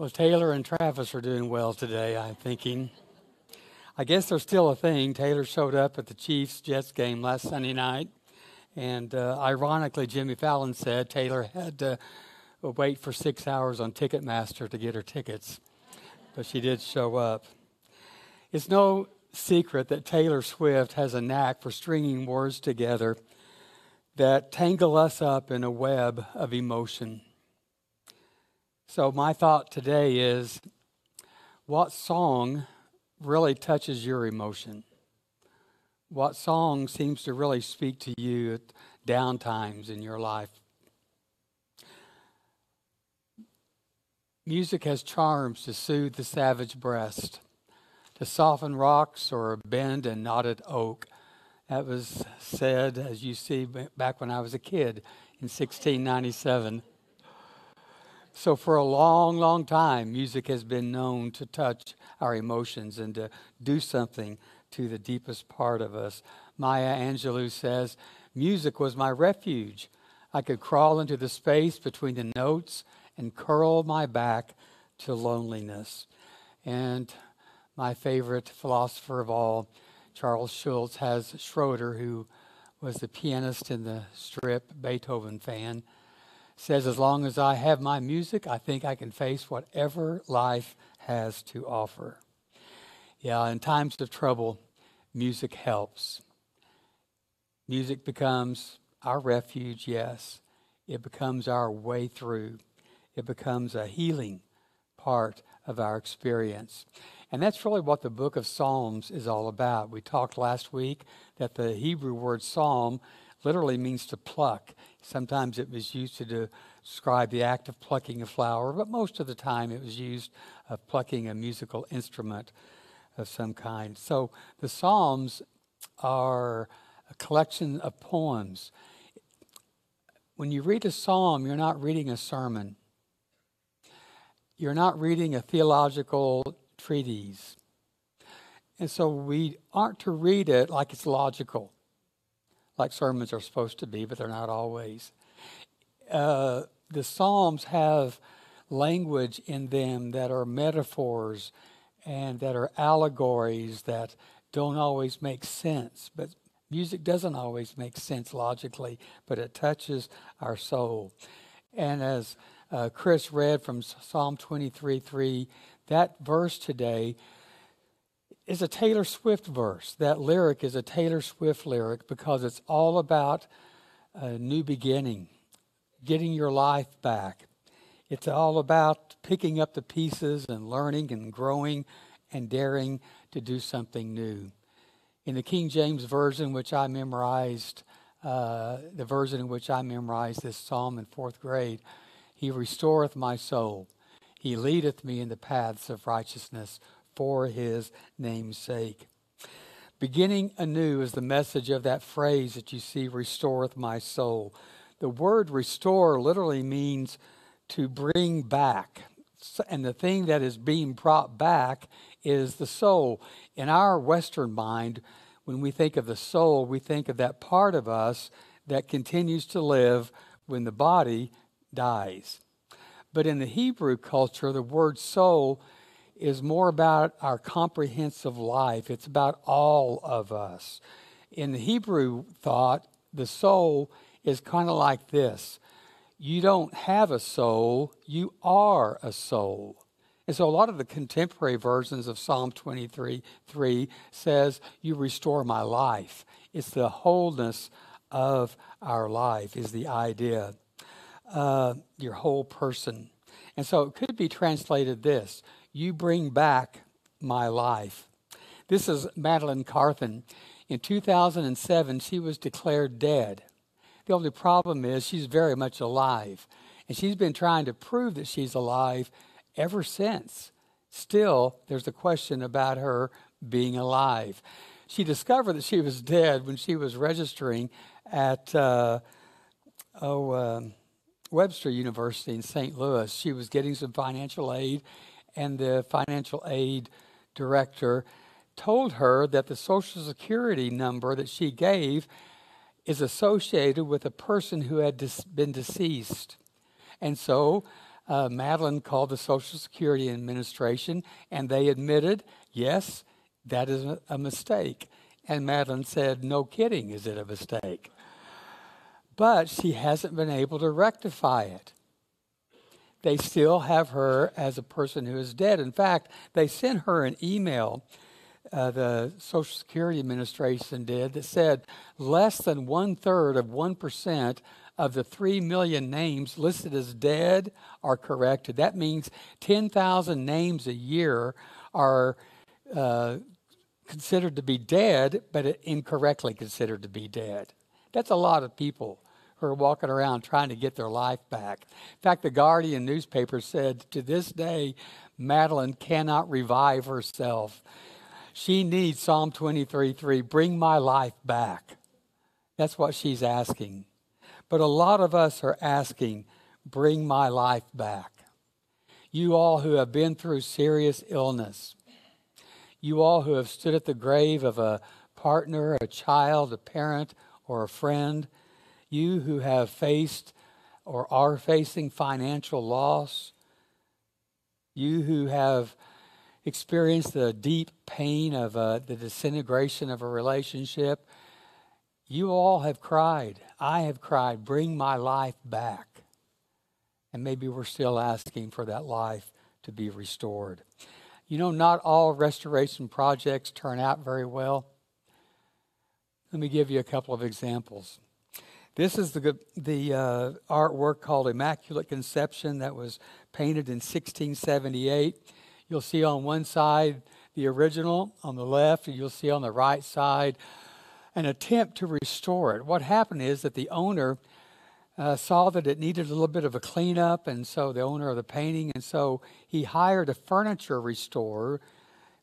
Well, Taylor and Travis are doing well today, I'm thinking. I guess there's still a thing. Taylor showed up at the Chiefs Jets game last Sunday night, and uh, ironically, Jimmy Fallon said Taylor had to wait for six hours on Ticketmaster to get her tickets, but she did show up. It's no secret that Taylor Swift has a knack for stringing words together that tangle us up in a web of emotion. So, my thought today is what song really touches your emotion? What song seems to really speak to you at down times in your life? Music has charms to soothe the savage breast, to soften rocks or bend a knotted oak. That was said, as you see, back when I was a kid in 1697. So, for a long, long time, music has been known to touch our emotions and to do something to the deepest part of us. Maya Angelou says, Music was my refuge. I could crawl into the space between the notes and curl my back to loneliness. And my favorite philosopher of all, Charles Schulz, has Schroeder, who was the pianist in the strip, Beethoven fan says, As long as I have my music, I think I can face whatever life has to offer. Yeah, in times of trouble, music helps. Music becomes our refuge, yes. It becomes our way through. It becomes a healing part of our experience. And that's really what the book of Psalms is all about. We talked last week that the Hebrew word psalm literally means to pluck. Sometimes it was used to describe the act of plucking a flower, but most of the time it was used of plucking a musical instrument of some kind. So the Psalms are a collection of poems. When you read a psalm, you're not reading a sermon. You're not reading a theological treatise. And so we aren't to read it like it's logical like sermons are supposed to be, but they're not always. Uh, the Psalms have language in them that are metaphors and that are allegories that don't always make sense. But music doesn't always make sense logically, but it touches our soul. And as uh, Chris read from Psalm 23 3, that verse today is a Taylor Swift verse. That lyric is a Taylor Swift lyric because it's all about a new beginning, getting your life back. It's all about picking up the pieces and learning and growing and daring to do something new. In the King James Version, which I memorized, uh, the version in which I memorized this psalm in fourth grade, He restoreth my soul. He leadeth me in the paths of righteousness for his name's sake. Beginning anew is the message of that phrase that you see, restoreth my soul. The word restore literally means to bring back. And the thing that is being brought back is the soul. In our Western mind, when we think of the soul, we think of that part of us that continues to live when the body dies. But in the Hebrew culture, the word soul is more about our comprehensive life. It's about all of us. In the Hebrew thought, the soul is kind of like this you don't have a soul, you are a soul. And so a lot of the contemporary versions of Psalm 23 3 says, You restore my life. It's the wholeness of our life, is the idea. Uh, your whole person. And so it could be translated this you bring back my life. This is Madeline Carthen. In 2007, she was declared dead. The only problem is she's very much alive. And she's been trying to prove that she's alive ever since. Still, there's a question about her being alive. She discovered that she was dead when she was registering at uh, oh, uh, Webster University in St. Louis. She was getting some financial aid and the financial aid director told her that the Social Security number that she gave is associated with a person who had been deceased. And so uh, Madeline called the Social Security Administration and they admitted, yes, that is a mistake. And Madeline said, No kidding, is it a mistake? But she hasn't been able to rectify it. They still have her as a person who is dead. In fact, they sent her an email, uh, the Social Security Administration did, that said less than one third of 1% of the 3 million names listed as dead are corrected. That means 10,000 names a year are uh, considered to be dead, but incorrectly considered to be dead. That's a lot of people who are walking around trying to get their life back. In fact, the Guardian newspaper said to this day, Madeline cannot revive herself. She needs Psalm 23:3, bring my life back. That's what she's asking. But a lot of us are asking, bring my life back. You all who have been through serious illness, you all who have stood at the grave of a partner, a child, a parent, or a friend, you who have faced or are facing financial loss, you who have experienced the deep pain of uh, the disintegration of a relationship, you all have cried. I have cried, bring my life back. And maybe we're still asking for that life to be restored. You know, not all restoration projects turn out very well. Let me give you a couple of examples. This is the, the uh, artwork called Immaculate Conception that was painted in 1678. You'll see on one side the original, on the left, and you'll see on the right side an attempt to restore it. What happened is that the owner uh, saw that it needed a little bit of a cleanup, and so the owner of the painting, and so he hired a furniture restorer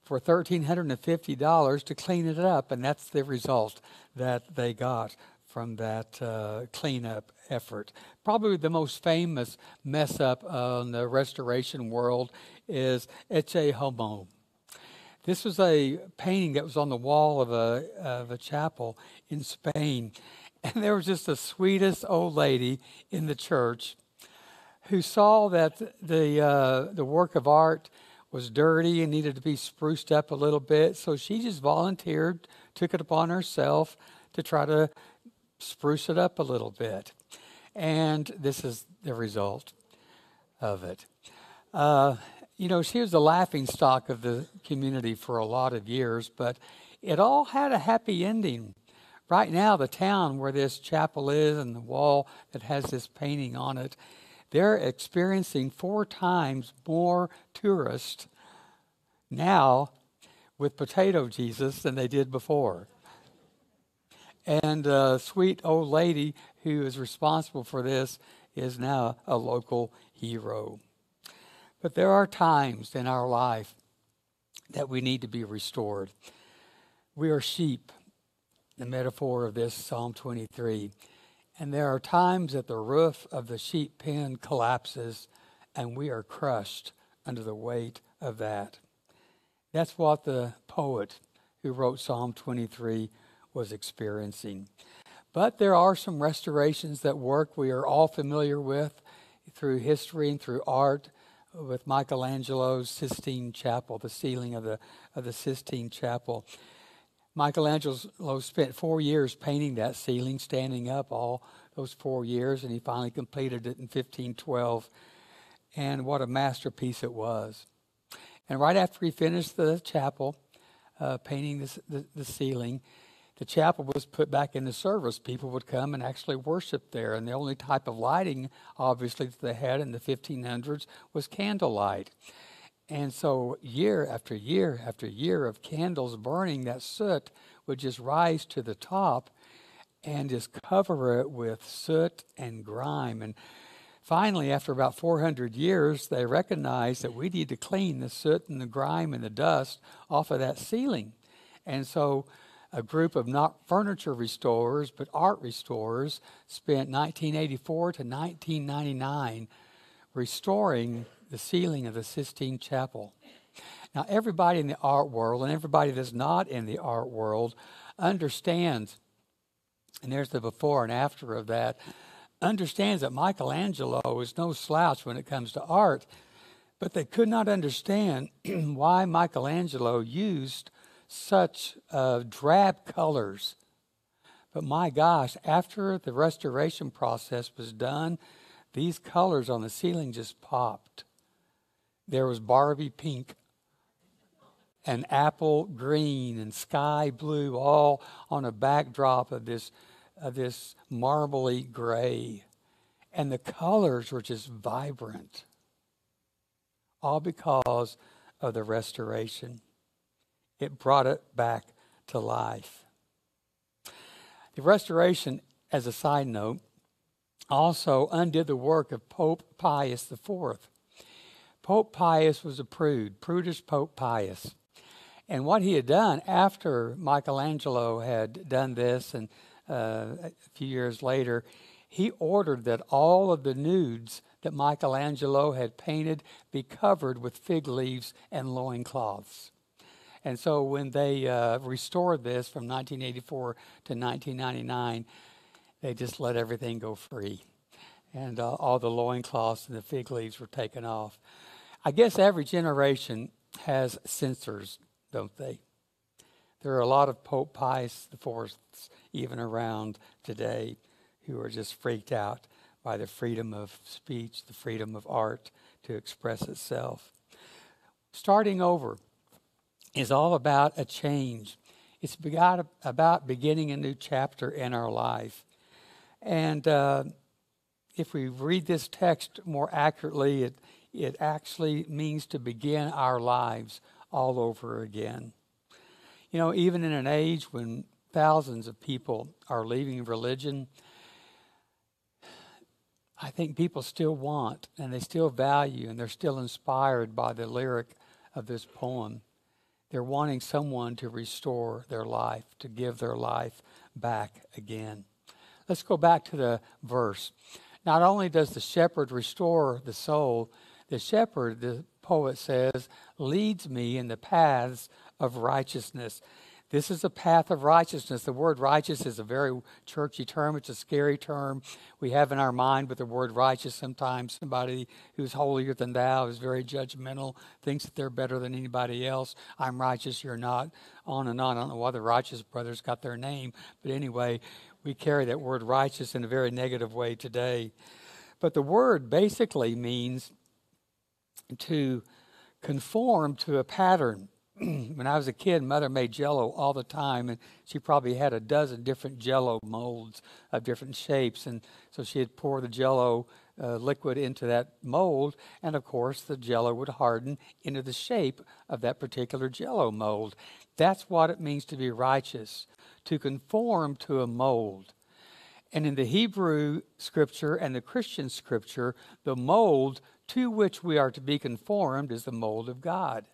for $1,350 to clean it up, and that's the result that they got from that uh, cleanup effort. Probably the most famous mess up in the restoration world is Ecce Homo. This was a painting that was on the wall of a, of a chapel in Spain. And there was just the sweetest old lady in the church who saw that the, uh, the work of art was dirty and needed to be spruced up a little bit. So she just volunteered, took it upon herself to try to spruce it up a little bit. And this is the result of it. Uh, you know, she was the laughing stock of the community for a lot of years, but it all had a happy ending. Right now, the town where this chapel is and the wall that has this painting on it, they're experiencing four times more tourists now with Potato Jesus than they did before. And a sweet old lady who is responsible for this is now a local hero. But there are times in our life that we need to be restored. We are sheep, the metaphor of this Psalm 23. And there are times that the roof of the sheep pen collapses and we are crushed under the weight of that. That's what the poet who wrote Psalm 23 was experiencing. But there are some restorations that work we are all familiar with through history and through art with Michelangelo's Sistine Chapel, the ceiling of the, of the Sistine Chapel. Michelangelo spent four years painting that ceiling, standing up all those four years, and he finally completed it in 1512. And what a masterpiece it was. And right after he finished the chapel, uh, painting the, the ceiling, the chapel was put back into service. People would come and actually worship there. And the only type of lighting, obviously, that they had in the 1500s was candlelight. And so, year after year after year of candles burning, that soot would just rise to the top and just cover it with soot and grime. And finally, after about 400 years, they recognized that we need to clean the soot and the grime and the dust off of that ceiling. And so, a group of not furniture restorers, but art restorers spent 1984 to 1999 restoring the ceiling of the Sistine Chapel. Now, everybody in the art world and everybody that's not in the art world understands, and there's the before and after of that, understands that Michelangelo is no slouch when it comes to art, but they could not understand why Michelangelo used such uh, drab colors. But my gosh, after the restoration process was done, these colors on the ceiling just popped. There was Barbie pink and apple green and sky blue, all on a backdrop of this, of this marbly gray. And the colors were just vibrant, all because of the restoration. It brought it back to life. The restoration, as a side note, also undid the work of Pope Pius IV. Pope Pius was a prude, prudish Pope Pius. And what he had done after Michelangelo had done this, and uh, a few years later, he ordered that all of the nudes that Michelangelo had painted be covered with fig leaves and loincloths. And so when they uh, restored this from 1984 to 1999, they just let everything go free. And uh, all the loincloths and the fig leaves were taken off. I guess every generation has censors don't they? There are a lot of Pope Pius IV even around today who are just freaked out by the freedom of speech, the freedom of art to express itself. Starting over is all about a change. It's about beginning a new chapter in our life. And uh, if we read this text more accurately, it, it actually means to begin our lives all over again. You know, even in an age when thousands of people are leaving religion, I think people still want and they still value and they're still inspired by the lyric of this poem. They're wanting someone to restore their life, to give their life back again. Let's go back to the verse. Not only does the shepherd restore the soul, the shepherd, the poet says, leads me in the paths of righteousness. This is a path of righteousness. The word righteous is a very churchy term. It's a scary term we have in our mind with the word righteous. Sometimes somebody who's holier than thou is very judgmental, thinks that they're better than anybody else. I'm righteous, you're not. On and on. I don't know why the righteous brothers got their name. But anyway, we carry that word righteous in a very negative way today. But the word basically means to conform to a pattern. when I was a kid, mother made jello all the time, and she probably had a dozen different jello molds of different shapes. And so she'd pour the jello uh, liquid into that mold, and of course, the jello would harden into the shape of that particular jello mold. That's what it means to be righteous, to conform to a mold. And in the Hebrew scripture and the Christian scripture, the mold to which we are to be conformed is the mold of God.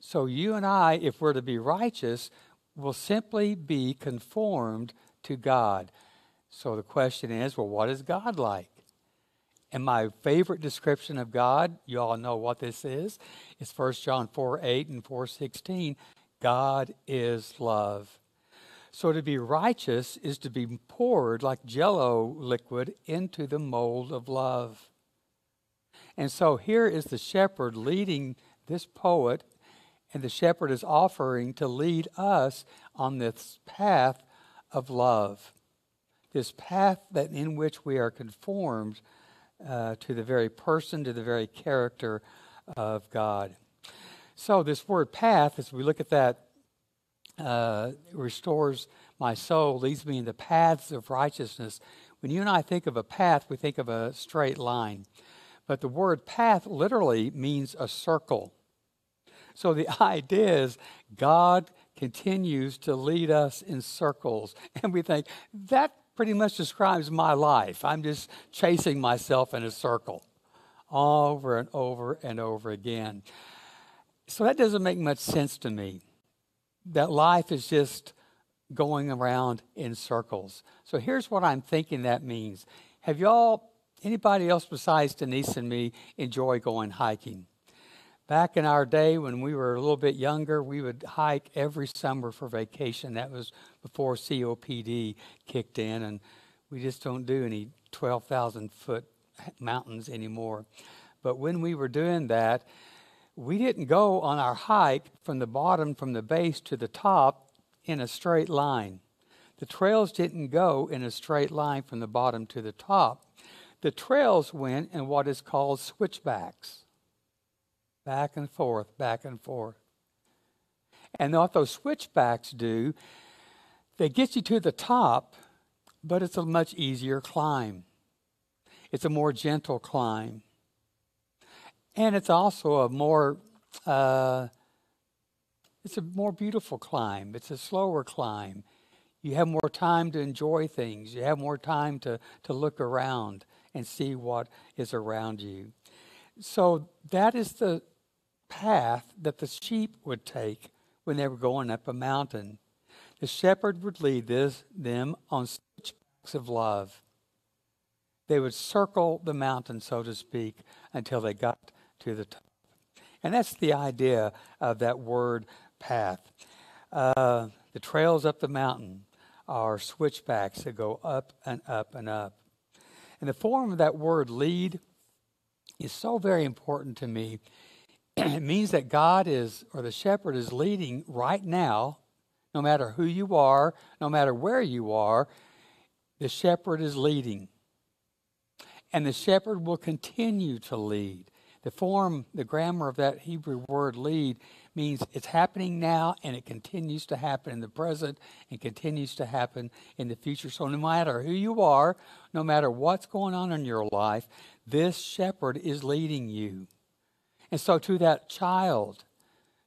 So you and I, if we're to be righteous, will simply be conformed to God. So the question is well, what is God like? And my favorite description of God, you all know what this is, is 1 John 4 8 and 4 16. God is love. So to be righteous is to be poured like jello liquid into the mold of love. And so here is the shepherd leading this poet, and the shepherd is offering to lead us on this path of love, this path that in which we are conformed uh, to the very person, to the very character of God. So this word path, as we look at that, uh, restores my soul, leads me in the paths of righteousness. When you and I think of a path, we think of a straight line. But the word path literally means a circle. So the idea is God continues to lead us in circles. And we think, that pretty much describes my life. I'm just chasing myself in a circle over and over and over again. So that doesn't make much sense to me. That life is just going around in circles. So here's what I'm thinking that means. Have y'all Anybody else besides Denise and me enjoy going hiking? Back in our day when we were a little bit younger, we would hike every summer for vacation. That was before COPD kicked in, and We just don't do any 12,000 foot mountains anymore. But when we were doing that, we didn't go on our hike from the bottom, from the base to the top in a straight line. The trails didn't go in a straight line from the bottom to the top. The trails went in what is called switchbacks back and forth, back and forth. And what those switchbacks do, they get you to the top, but it's a much easier climb. It's a more gentle climb. And it's also a more uh, it's a more beautiful climb. It's a slower climb. You have more time to enjoy things. You have more time to, to look around and see what is around you. So that is the path that the sheep would take when they were going up a mountain. The shepherd would lead this, them on switchbacks of love. They would circle the mountain, so to speak, until they got to the top. And that's the idea of that word path. Uh, the trails up the mountain are switchbacks that go up and up and up. And the form of that word lead is so very important to me. It means that God is, or the shepherd is leading right now, no matter who you are, no matter where you are, the shepherd is leading. And the shepherd will continue to lead. The form, the grammar of that Hebrew word lead means it's happening now and it continues to happen in the present and continues to happen in the future. So no matter who you are, no matter what's going on in your life, this shepherd is leading you. And so to that child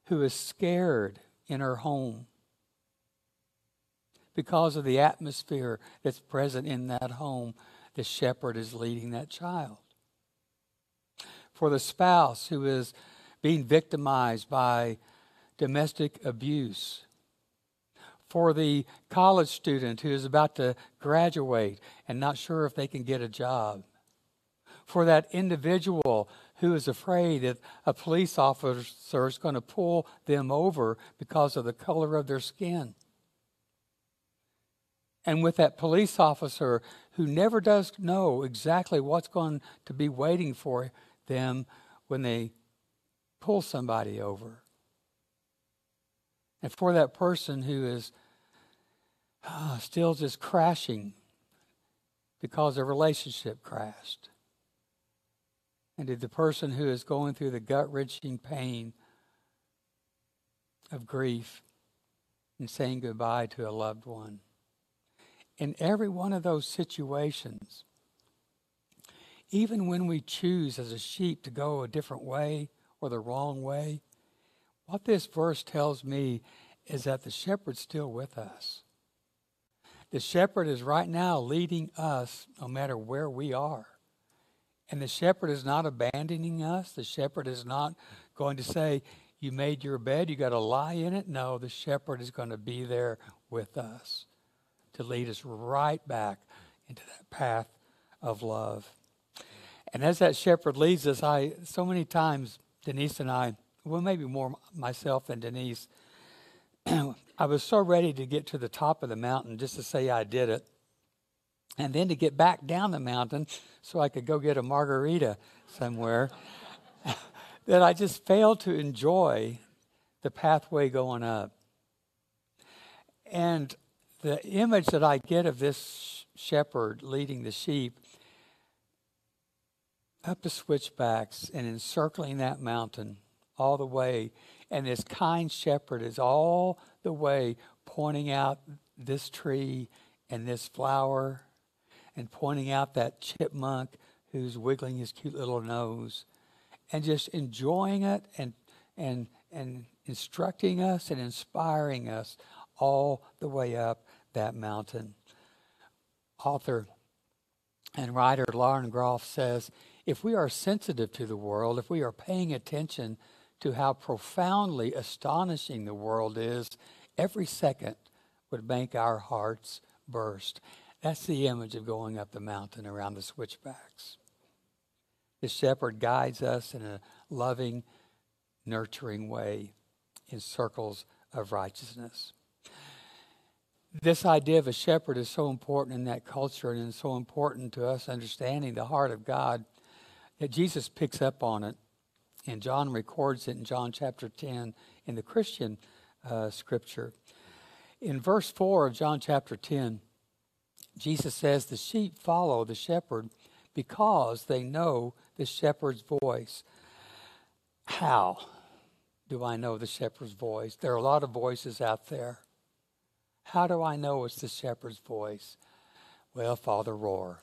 who is scared in her home because of the atmosphere that's present in that home, the shepherd is leading that child. For the spouse who is being victimized by domestic abuse, for the college student who is about to graduate and not sure if they can get a job, for that individual who is afraid that a police officer is going to pull them over because of the color of their skin. And with that police officer who never does know exactly what's going to be waiting for them when they pull somebody over. And for that person who is uh, still just crashing because a relationship crashed. And to the person who is going through the gut wrenching pain of grief and saying goodbye to a loved one. In every one of those situations, even when we choose as a sheep to go a different way or the wrong way, what this verse tells me is that the shepherd's still with us. The shepherd is right now leading us no matter where we are. And the shepherd is not abandoning us. The shepherd is not going to say, You made your bed, you got to lie in it. No, the shepherd is going to be there with us to lead us right back into that path of love. And as that shepherd leads us, I so many times Denise and I, well, maybe more myself than Denise, I was so ready to get to the top of the mountain just to say I did it, and then to get back down the mountain so I could go get a margarita somewhere, that I just failed to enjoy the pathway going up. And the image that I get of this shepherd leading the sheep up the switchbacks and encircling that mountain all the way. And this kind shepherd is all the way pointing out this tree and this flower and pointing out that chipmunk who's wiggling his cute little nose and just enjoying it and, and, and instructing us and inspiring us all the way up that mountain. Author and writer Lauren Groff says, if we are sensitive to the world, if we are paying attention to how profoundly astonishing the world is, every second would make our hearts burst. That's the image of going up the mountain around the switchbacks. The shepherd guides us in a loving, nurturing way in circles of righteousness. this idea of a shepherd is so important in that culture and so important to us understanding the heart of God that Jesus picks up on it. And John records it in John chapter 10 in the Christian uh, scripture. In verse 4 of John chapter 10, Jesus says, The sheep follow the shepherd because they know the shepherd's voice. How do I know the shepherd's voice? There are a lot of voices out there. How do I know it's the shepherd's voice? Well, Father Rohr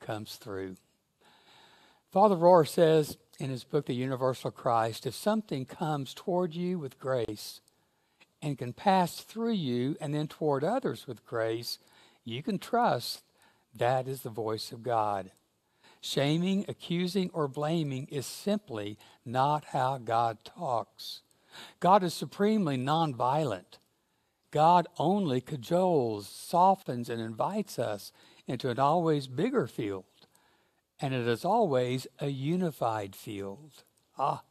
comes through. Father Rohr says in his book, The Universal Christ, if something comes toward you with grace and can pass through you and then toward others with grace, you can trust that is the voice of God. Shaming, accusing, or blaming is simply not how God talks. God is supremely nonviolent. God only cajoles, softens, and invites us into an always bigger field. And it is always a unified field. Ah,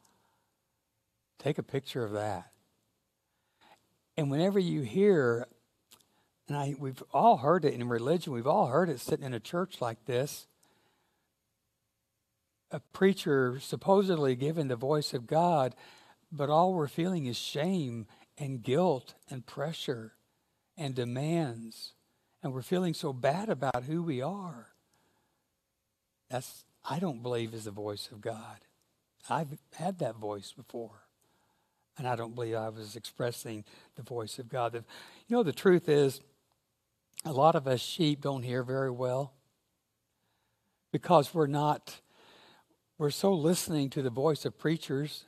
take a picture of that. And whenever you hear, and I, we've all heard it in religion, we've all heard it sitting in a church like this, a preacher supposedly giving the voice of God, but all we're feeling is shame and guilt and pressure and demands. And we're feeling so bad about who we are. That's, I don't believe, is the voice of God. I've had that voice before. And I don't believe I was expressing the voice of God. You know, the truth is, a lot of us sheep don't hear very well because we're not, we're so listening to the voice of preachers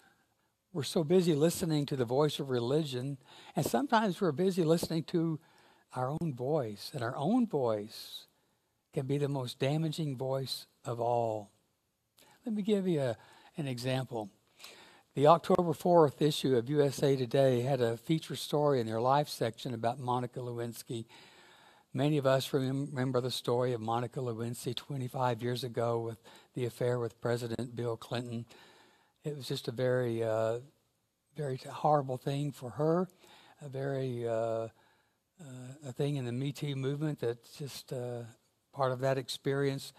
we're so busy listening to the voice of religion, and sometimes we're busy listening to our own voice, and our own voice can be the most damaging voice of all. Let me give you a, an example. The October 4th issue of USA Today had a feature story in their life section about Monica Lewinsky. Many of us remember the story of Monica Lewinsky 25 years ago with the affair with President Bill Clinton it was just a very, uh, very horrible thing for her, a very uh, uh, a thing in the Me Too movement that's just uh, part of that experience.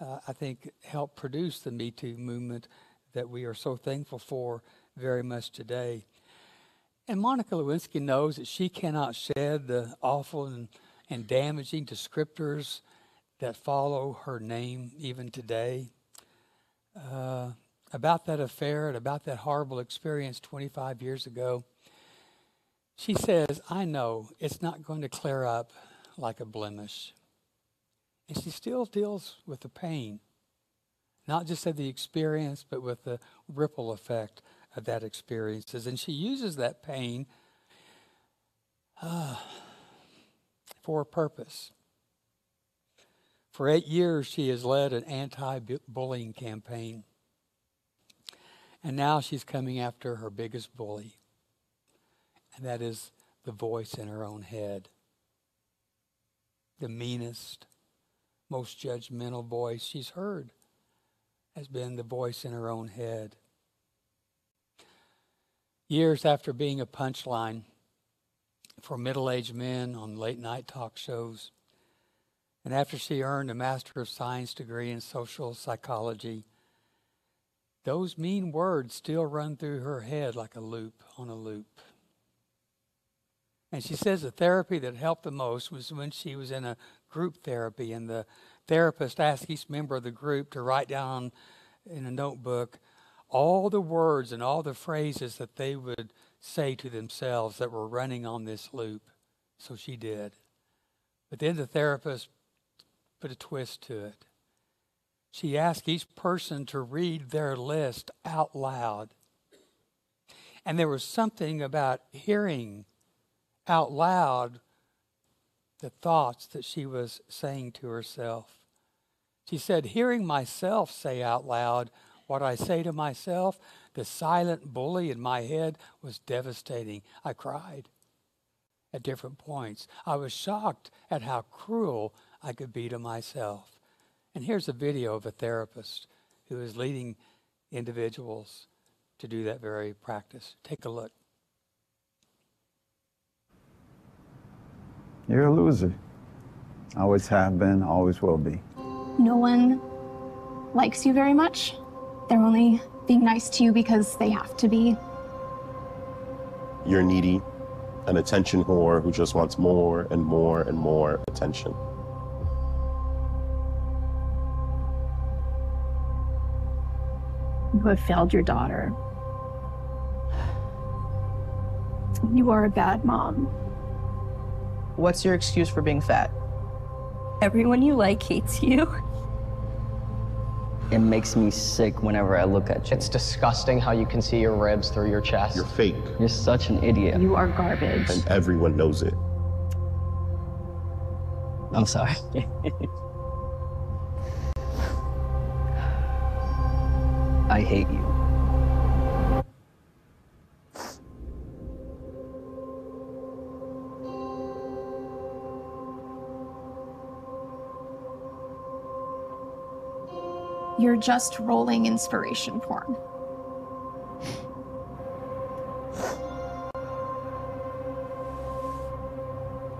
Uh, I think helped produce the Me Too movement that we are so thankful for very much today. And Monica Lewinsky knows that she cannot shed the awful and, and damaging descriptors that follow her name even today. Uh, about that affair and about that horrible experience 25 years ago, she says, I know it's not going to clear up like a blemish. And she still deals with the pain, not just of the experience, but with the ripple effect of that experiences. And she uses that pain uh, for a purpose. For eight years, she has led an anti bullying campaign. And now she's coming after her biggest bully, and that is the voice in her own head. The meanest, most judgmental voice she's heard has been the voice in her own head. Years after being a punchline for middle aged men on late night talk shows, and after she earned a Master of Science degree in social psychology, those mean words still run through her head like a loop on a loop. And she says the therapy that helped the most was when she was in a group therapy, and the therapist asked each member of the group to write down in a notebook all the words and all the phrases that they would say to themselves that we're running on this loop. So she did. But then the therapist put a twist to it she asked each person to read their list out loud. And there was something about hearing out loud the thoughts that she was saying to herself. She said, Hearing myself say out loud what I say to myself, the silent bully in my head was devastating. I cried at different points. I was shocked at how cruel I could be to myself. And here's a video of a therapist who is leading individuals to do that very practice. Take a look. You're a loser. Always have been, always will be. No one likes you very much. They're only being nice to you because they have to be. You're needy, an attention whore who just wants more and more and more attention. You have failed your daughter. You are a bad mom. What's your excuse for being fat? Everyone you like hates you. It makes me sick whenever I look at you. It's disgusting how you can see your ribs through your chest. You're fake, You're such an idiot. You are garbage. and everyone knows it. I'm sorry. I hate you. You're just rolling inspiration porn.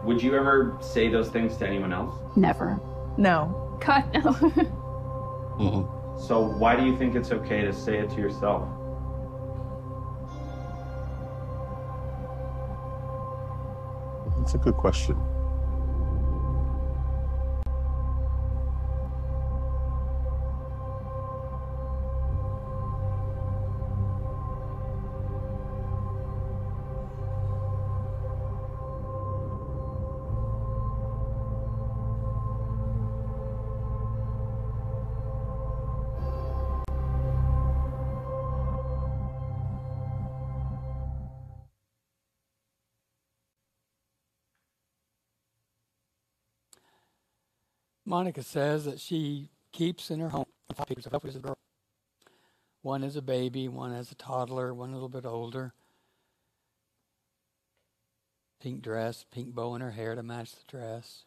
Would you ever say those things to anyone else? Never. No. God, no. Mm-mm. So why do you think it's okay to say it to yourself? That's a good question. Monica says that she keeps in her home five pictures of a girl. One as a baby, one as a toddler, one a little bit older. Pink dress, pink bow in her hair to match the dress.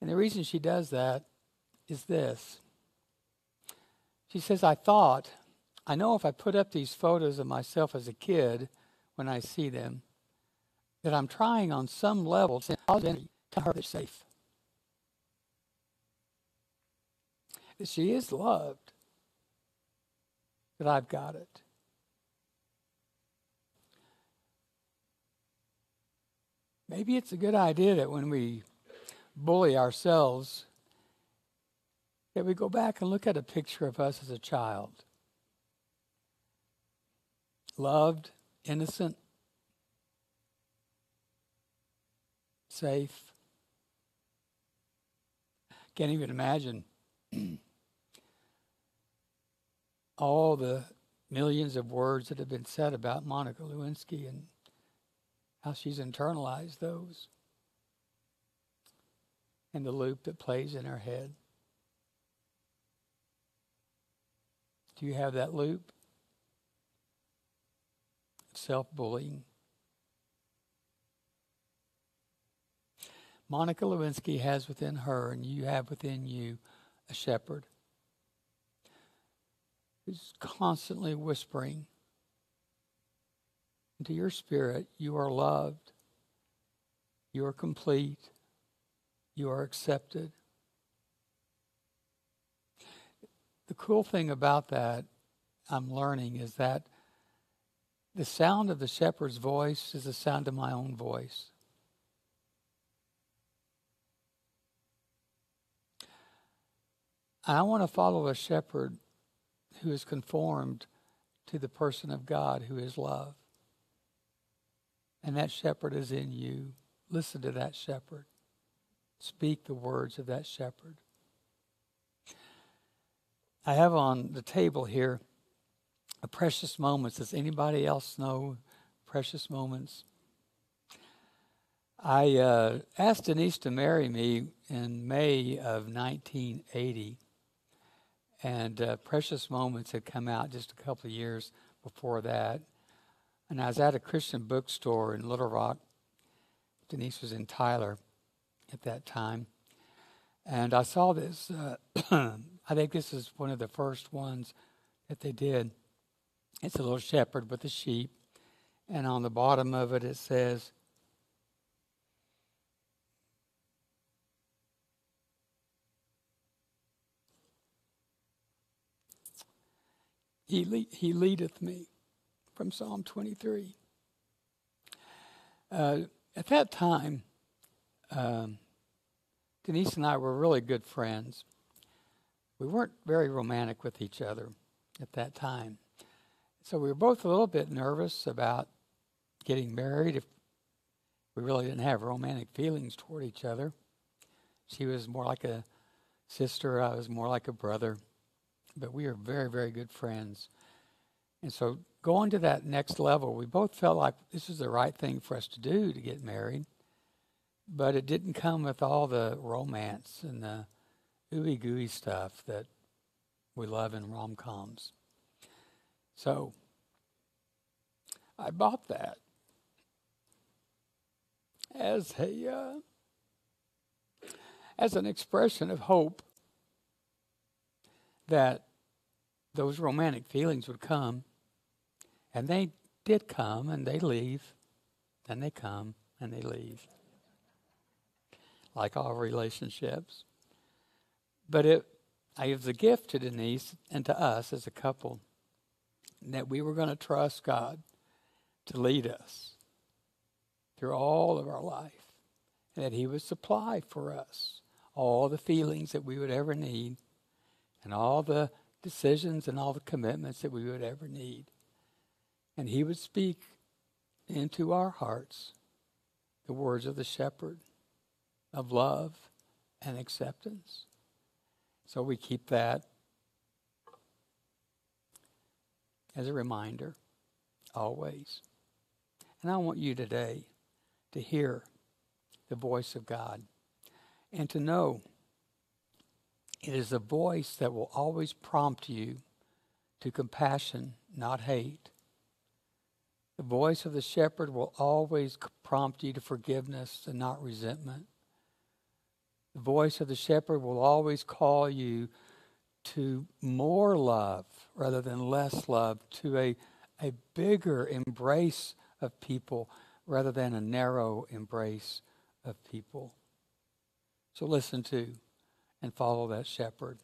And the reason she does that is this. She says, I thought, I know if I put up these photos of myself as a kid when I see them, that I'm trying on some level to positive energy to her safe. That she is loved, that I've got it. Maybe it's a good idea that when we bully ourselves, that we go back and look at a picture of us as a child. Loved, innocent, safe. Can't even imagine all the millions of words that have been said about Monica Lewinsky and how she's internalized those and the loop that plays in her head. Do you have that loop? Self bullying. Monica Lewinsky has within her, and you have within you, a shepherd who's constantly whispering into your spirit, You are loved, you are complete, you are accepted. The cool thing about that, I'm learning, is that the sound of the shepherd's voice is the sound of my own voice. I want to follow a shepherd who is conformed to the person of God who is love. And that shepherd is in you. Listen to that shepherd. Speak the words of that shepherd. I have on the table here a precious moments. Does anybody else know precious moments? I uh, asked Denise to marry me in May of 1980 and uh, Precious Moments had come out just a couple of years before that. And I was at a Christian bookstore in Little Rock. Denise was in Tyler at that time. And I saw this. Uh, I think this is one of the first ones that they did. It's a little shepherd with a sheep, And on the bottom of it, it says, He, he leadeth me from Psalm 23. Uh, at that time, um, Denise and I were really good friends. We weren't very romantic with each other at that time. So we were both a little bit nervous about getting married if we really didn't have romantic feelings toward each other. She was more like a sister, I was more like a brother. But we are very, very good friends. And so going to that next level, we both felt like this is the right thing for us to do to get married. But it didn't come with all the romance and the ooey gooey stuff that we love in rom coms. So I bought that as a uh, as an expression of hope that those romantic feelings would come, and they did come, and they leave, and they come, and they leave, like all relationships. But it, I was a gift to Denise and to us as a couple that we were going to trust God to lead us through all of our life, and that He would supply for us all the feelings that we would ever need and all the decisions and all the commitments that we would ever need. And He would speak into our hearts the words of the shepherd of love and acceptance. So we keep that as a reminder always. And I want you today to hear the voice of God and to know it is a voice that will always prompt you to compassion, not hate. The voice of the shepherd will always prompt you to forgiveness and not resentment. The voice of the shepherd will always call you to more love rather than less love, to a, a bigger embrace of people rather than a narrow embrace of people. So listen to and follow that shepherd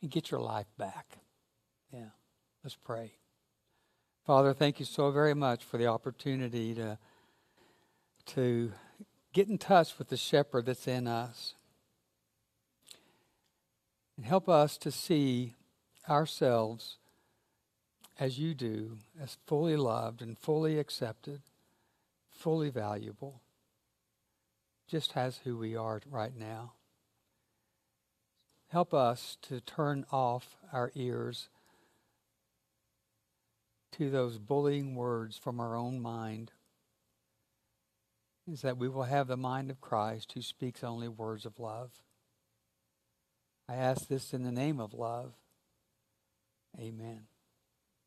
and get your life back. Yeah, let's pray. Father, thank you so very much for the opportunity to, to get in touch with the shepherd that's in us. And help us to see ourselves as you do, as fully loved and fully accepted, fully valuable, just as who we are right now. Help us to turn off our ears to those bullying words from our own mind is that we will have the mind of Christ who speaks only words of love. I ask this in the name of love. Amen.